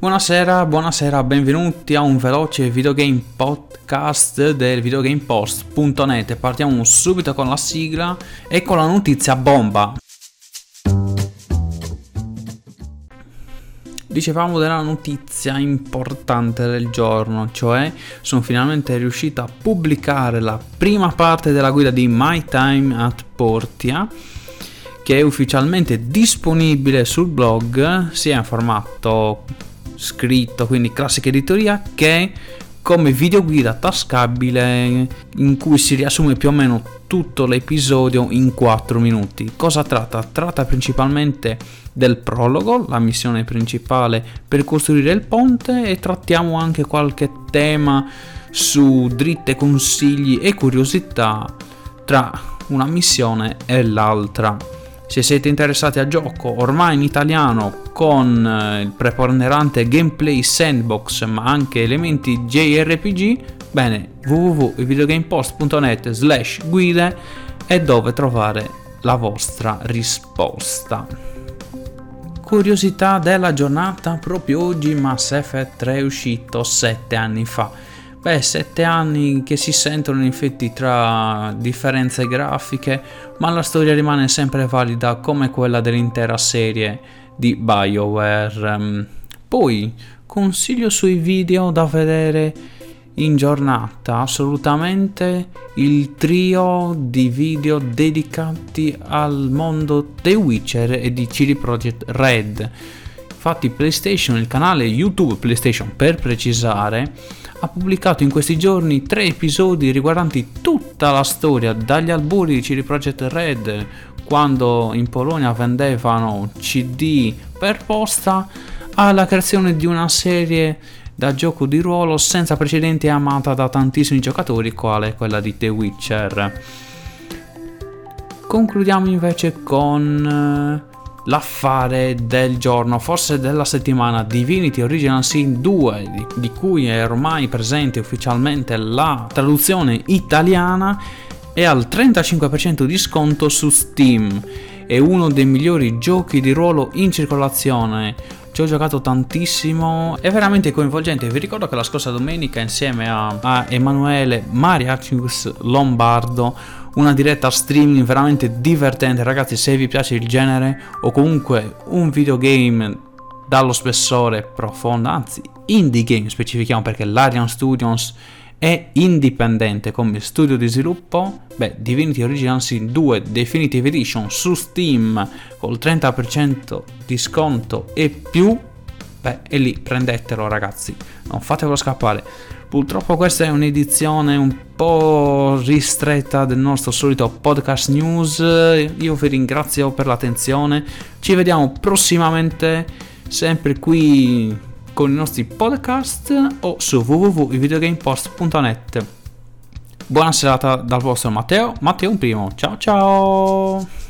Buonasera, buonasera, benvenuti a un veloce videogame podcast del videogamepost.net. Partiamo subito con la sigla e con la notizia bomba. Dicevamo della notizia importante del giorno, cioè sono finalmente riuscito a pubblicare la prima parte della guida di My Time at Portia che è ufficialmente disponibile sul blog sia in formato scritto, quindi classica editoria, che come videoguida tascabile in cui si riassume più o meno tutto l'episodio in 4 minuti. Cosa tratta? Tratta principalmente del prologo, la missione principale per costruire il ponte e trattiamo anche qualche tema su dritte consigli e curiosità tra una missione e l'altra. Se siete interessati al gioco ormai in italiano con eh, il preponderante gameplay sandbox ma anche elementi JRPG, bene, www.videogamepost.net slash guide è dove trovare la vostra risposta. Curiosità della giornata, proprio oggi Mass Effect 3 è uscito 7 anni fa Beh, sette anni che si sentono in effetti tra differenze grafiche, ma la storia rimane sempre valida come quella dell'intera serie di BioWare. Poi, consiglio sui video da vedere in giornata assolutamente il trio di video dedicati al mondo The Witcher e di CD Projekt Red. Infatti PlayStation, il canale YouTube PlayStation per precisare, ha pubblicato in questi giorni tre episodi riguardanti tutta la storia, dagli albori di CD Projekt Red, quando in Polonia vendevano CD per posta, alla creazione di una serie da gioco di ruolo senza precedenti amata da tantissimi giocatori, quale quella di The Witcher. Concludiamo invece con l'affare del giorno, forse della settimana, Divinity Original Sin 2, di, di cui è ormai presente ufficialmente la traduzione italiana, è al 35% di sconto su Steam. È uno dei migliori giochi di ruolo in circolazione. Ci ho giocato tantissimo, è veramente coinvolgente. Vi ricordo che la scorsa domenica, insieme a, a Emanuele Mariacius Lombardo, una diretta streaming veramente divertente. Ragazzi se vi piace il genere o comunque un videogame dallo spessore profondo anzi indie game specifichiamo perché l'Arian Studios è indipendente come studio di sviluppo beh Divinity Original Sin 2 Definitive Edition su Steam col 30% di sconto e più beh e lì prendetelo ragazzi non fatevelo scappare Purtroppo questa è un'edizione un po' ristretta del nostro solito podcast news. Io vi ringrazio per l'attenzione. Ci vediamo prossimamente sempre qui con i nostri podcast o su www.videogamepost.net. Buona serata dal vostro Matteo, Matteo un primo. Ciao ciao!